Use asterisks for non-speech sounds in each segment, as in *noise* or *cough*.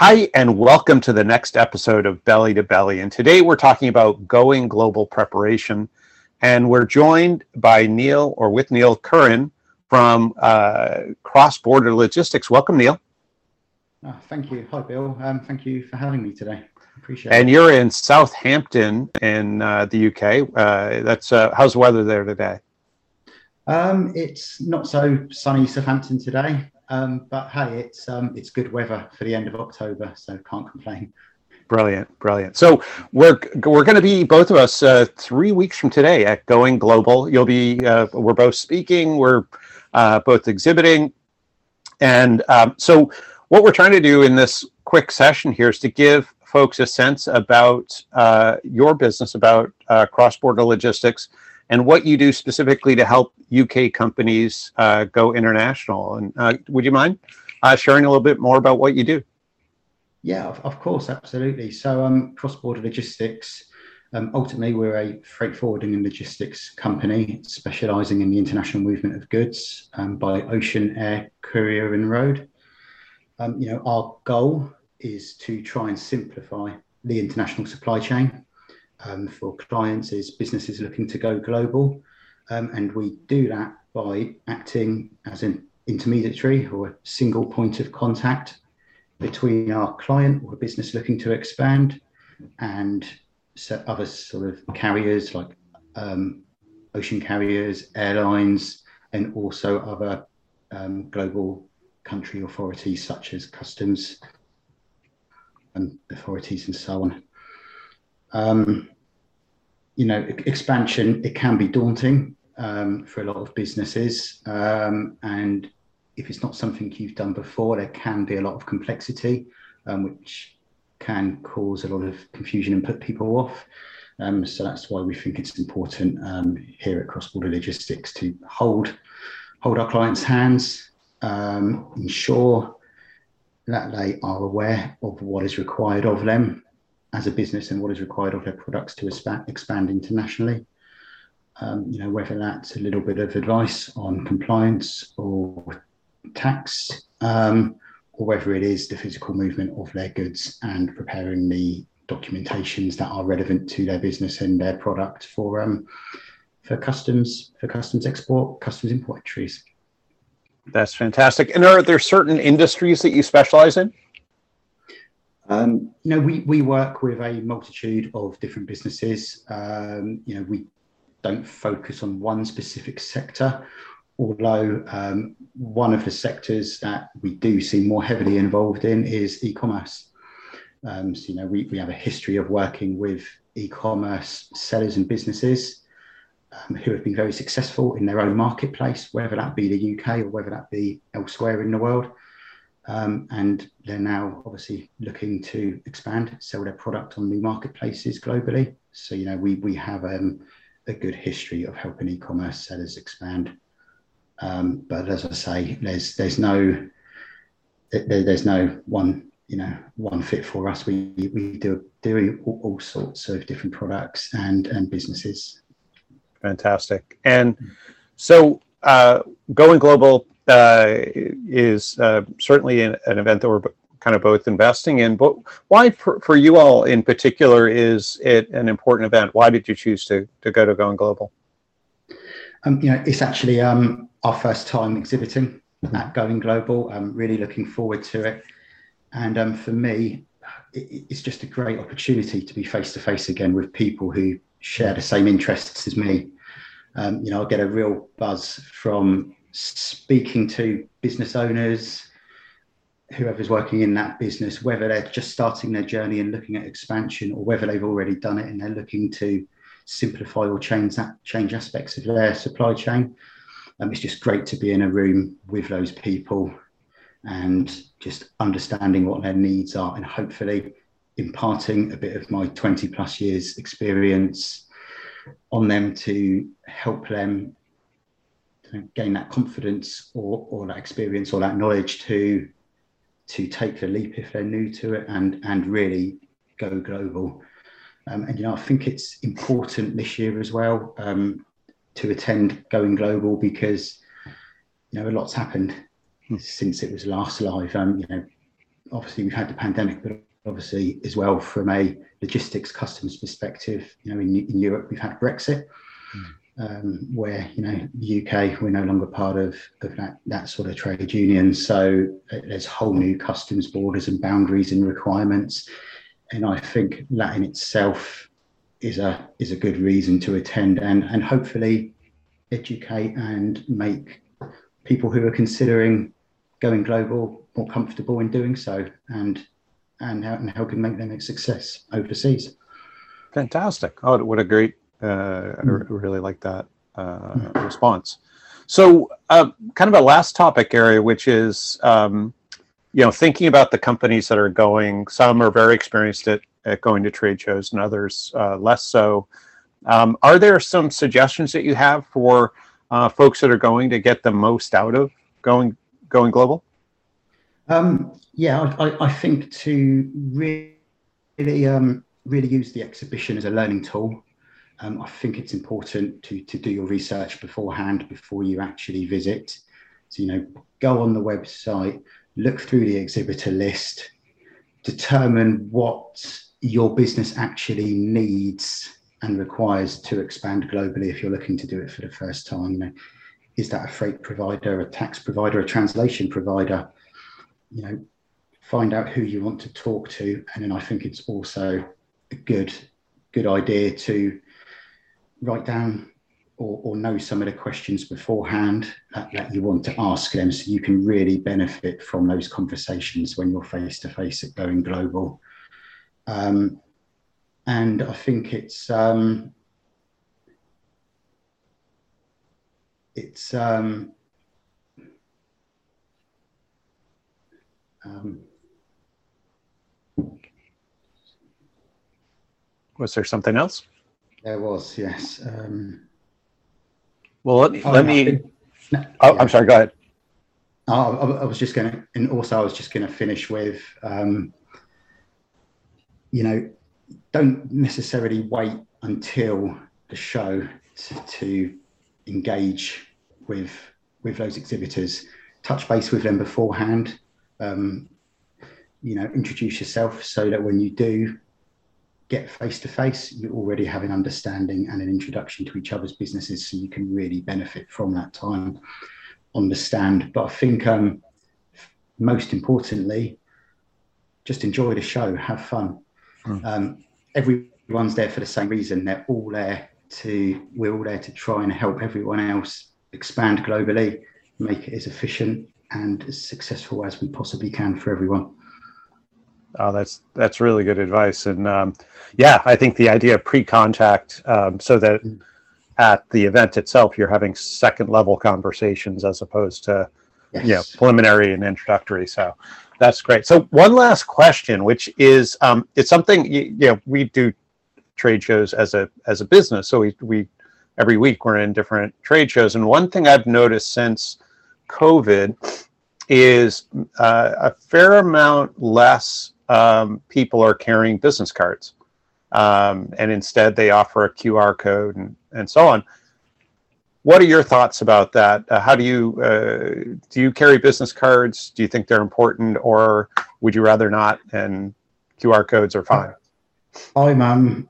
Hi, and welcome to the next episode of Belly to Belly. And today we're talking about going global preparation. And we're joined by Neil or with Neil Curran from uh, Cross Border Logistics. Welcome, Neil. Oh, thank you. Hi, Bill. Um, thank you for having me today. Appreciate and it. And you're in Southampton in uh, the UK. Uh, that's uh, how's the weather there today? Um, it's not so sunny Southampton today. Um, but hey, it's um, it's good weather for the end of October, so can't complain. Brilliant, brilliant. So we're we're going to be both of us uh, three weeks from today at Going Global. You'll be uh, we're both speaking, we're uh, both exhibiting, and um, so what we're trying to do in this quick session here is to give folks a sense about uh, your business, about uh, cross border logistics, and what you do specifically to help UK companies uh, go international. And uh, would you mind uh, sharing a little bit more about what you do? Yeah, of, course, absolutely. So, um, cross border logistics. Um, ultimately, we're a freight forwarding and logistics company specializing in the international movement of goods um, by ocean, air, courier, and road. Um, you know, our goal is to try and simplify the international supply chain um, for clients is businesses looking to go global. Um, and we do that by acting as an intermediary or a single point of contact between our client or business looking to expand and other sort of carriers like um, ocean carriers, airlines, and also other um, global country authorities such as customs and authorities and so on. Um, you know, expansion it can be daunting um, for a lot of businesses, um, and if it's not something you've done before, there can be a lot of complexity, um, which can cause a lot of confusion and put people off. Um, so that's why we think it's important um, here at Cross Border Logistics to hold hold our clients' hands, ensure that they are aware of what is required of them as a business and what is required of their products to expand, internationally. Um, you know, whether that's a little bit of advice on compliance or tax, um, or whether it is the physical movement of their goods and preparing the documentations that are relevant to their business and their product for um, for customs for customs export, customs import entries. That's fantastic. And are there certain industries that you specialize in? Um, you know, we, we work with a multitude of different businesses. Um, you know, we don't focus on one specific sector, although um, one of the sectors that we do see more heavily involved in is e-commerce. Um, so, you know, we, we have a history of working with e-commerce sellers and businesses um, who have been very successful in their own marketplace, whether that be the UK or whether that be elsewhere in the world. Um, and they're now obviously looking to expand, sell their product on new marketplaces globally. So, you know, we, we have um, a good history of helping e-commerce sellers expand. Um, but as I say, there's there's no there, there's no one you know one fit for us. We we do do all, all sorts of different products and and businesses. Fantastic. And so uh, going global uh, is uh, certainly an, an, event that we're kind of both investing in. But why, for, for you all in particular, is it an important event? Why did you choose to, to go to Going Global? Um, you know, it's actually um, our first time exhibiting at Going Global. I'm really looking forward to it. And um, for me, it, it's just a great opportunity to be face to face again with people who share the same interests as me. Um, you know, I get a real buzz from speaking to business owners, whoever's working in that business, whether they're just starting their journey and looking at expansion, or whether they've already done it and they're looking to simplify or change that change aspects of their supply chain. Um, it's just great to be in a room with those people and just understanding what their needs are and hopefully imparting a bit of my 20 plus years experience on them to help them gain that confidence or, or that experience or that knowledge to to take the leap if they're new to it and and really go global. Um, and you know, I think it's important this year as well um, to attend going global because you know a lot's happened since it was last live. Um, you know, obviously we've had the pandemic, but obviously as well from a logistics customs perspective, you know, in, in Europe we've had Brexit. Mm. Um, where you know the UK we're no longer part of, of that, that sort of trade union so uh, there's whole new customs borders and boundaries and requirements and I think that in itself is a is a good reason to attend and and hopefully educate and make people who are considering going global more comfortable in doing so and and, and helping make them a success overseas. Fantastic! Oh, what a great! Uh. I really like that uh, response. So, uh, kind of a last topic area, which is um, you know thinking about the companies that are going. Some are very experienced at, at going to trade shows, and others uh, less so. Um, are there some suggestions that you have for uh, folks that are going to get the most out of going going global? Um, yeah, I, I, think to really um, really use the exhibition as a learning tool. Um, I think it's important to to do your research beforehand before you actually visit. So you know, go on the website, look through the exhibitor list, determine what your business actually needs and requires to expand globally if you're looking to do it for the first time. You know, is that a freight provider, a tax provider, a translation provider? You know, find out who you want to talk to, and then I think it's also a good good idea to write down or, or know some of the questions beforehand that, that you want to ask them so you can really benefit from those conversations when you're face to face at going global. Um, and I think it's um, it's um, um, was there something else? There was, yes. Um, well, let me. Oh, let me no, oh, yeah. I'm sorry. Go ahead. Oh, I, I was just going to, and also I was just going to finish with, um, you know, don't necessarily wait until the show to, to engage with with those exhibitors. Touch base with them beforehand. Um, you know, introduce yourself so that when you do get face to face, you already have an understanding and an introduction to each other's businesses, so you can really benefit from that time on the stand. But I think um, most importantly, just enjoy the show, have fun. Mm. Um, everyone's there for the same reason. They're all there to, we're all there to try and help everyone else expand globally, make it as efficient and as successful as we possibly can for everyone. Oh, that's that's really good advice, and um, yeah, I think the idea of pre-contact, um, so that mm. at the event itself, you're having second-level conversations as opposed to, yes. you know, preliminary and introductory. So, that's great. So one last question, which is um, it's something you, you, know we do trade shows as a as a business. So we we every week we're in different trade shows, and one thing I've noticed since COVID is uh, a fair amount less um, people are carrying business cards, um, and instead they offer a QR code and and so on what are your thoughts about that? Uh, how do you uh, do you carry business cards? Do you think they're important, or would you rather not? And QR codes are fine. I'm um,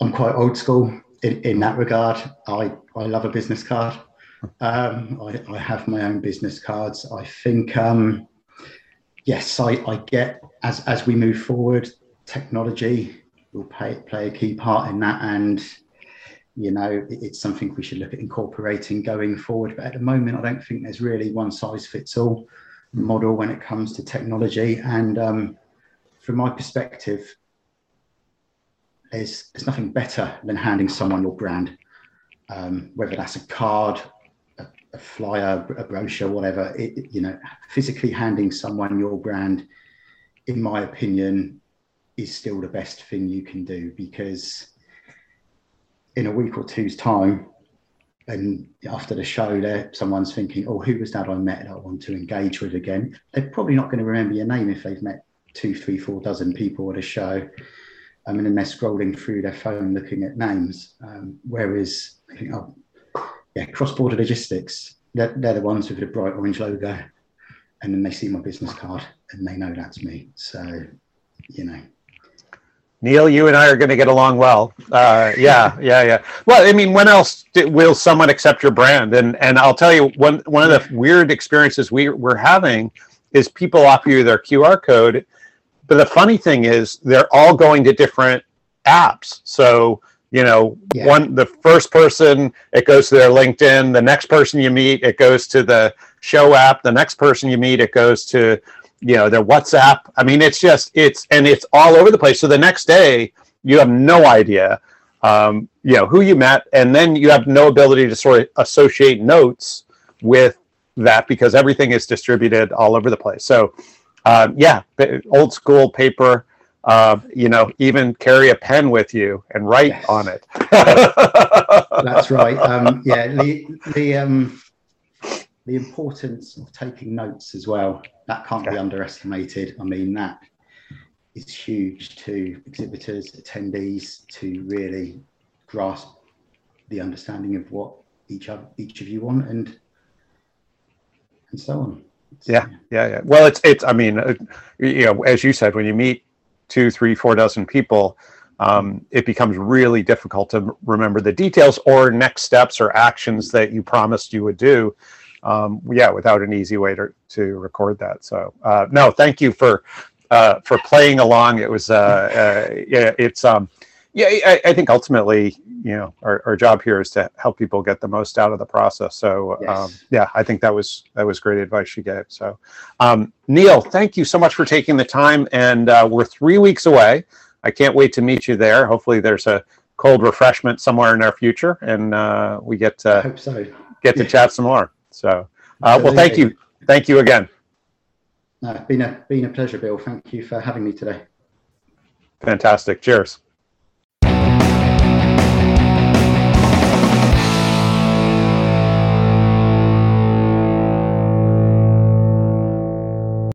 I'm quite old school in, in that regard. I I love a business card. Um, I, I have my own business cards. I think um, yes, I, I get as as we move forward, technology will play play a key part in that, and you know, it's something we should look at incorporating going forward. But at the moment, I don't think there's really one size fits all model when it comes to technology. And um, from my perspective, there's there's nothing better than handing someone your brand, um, whether that's a card, a, flyer, a brochure, whatever. It, you know, physically handing someone your brand, in my opinion, is still the best thing you can do because in a week or two's time, and after the show, there someone's thinking, "Oh, who was that I met that I want to engage with again?" They're probably not going to remember your name if they've met two, three, four dozen people at a show. I mean, and they're scrolling through their phone looking at names. Um, whereas, I think, oh, yeah, cross-border logistics, they're, they're the ones with the bright orange logo. and then they see my business card and they know that's me. So, you know. Neil, you and I are going to get along well. Uh, yeah, yeah, yeah. Well, I mean, when else did, will someone accept your brand? And and I'll tell you one one of the weird experiences we we're having is people offer you their QR code, but the funny thing is they're all going to different apps. So you know, yeah. one the first person it goes to their LinkedIn, the next person you meet it goes to the show app, the next person you meet it goes to you know their whatsapp. I mean it's just it's and it's all over the place. So the next day you have no idea um, you know who you met and then you have no ability to sort of associate notes with that because everything is distributed all over the place. So um, yeah old school paper uh, you know even carry a pen with you and write yes. on it *laughs* that's right um, yeah the the um the importance of taking notes as well that can't okay. be underestimated. I mean, that is huge to exhibitors, attendees to really grasp the understanding of what each of each of you want and and so on. yeah, yeah, yeah. Well, it's it's. I mean, uh, you know, as you said, when you meet two, three, four dozen people, um, it becomes really difficult to remember the details or next steps or actions that you promised you would do um, yeah, without an easy way to, to record that. So uh, no, thank you for uh, for playing along. It was uh, uh yeah, it's um, yeah, I, I, think ultimately, you know, our, our job here is to help people get the most out of the process. So um, yes. um, yeah, I think that was that was great advice you gave. So um, Neil, thank you so much for taking the time, and uh, we're three weeks away. I can't wait to meet you there. Hopefully, there's a cold refreshment somewhere in our future, and uh, we get to so. get to chat some more. So, uh, well, thank you. Thank you again. No, been a been a pleasure, Bill. Thank you for having me today. Fantastic. Cheers.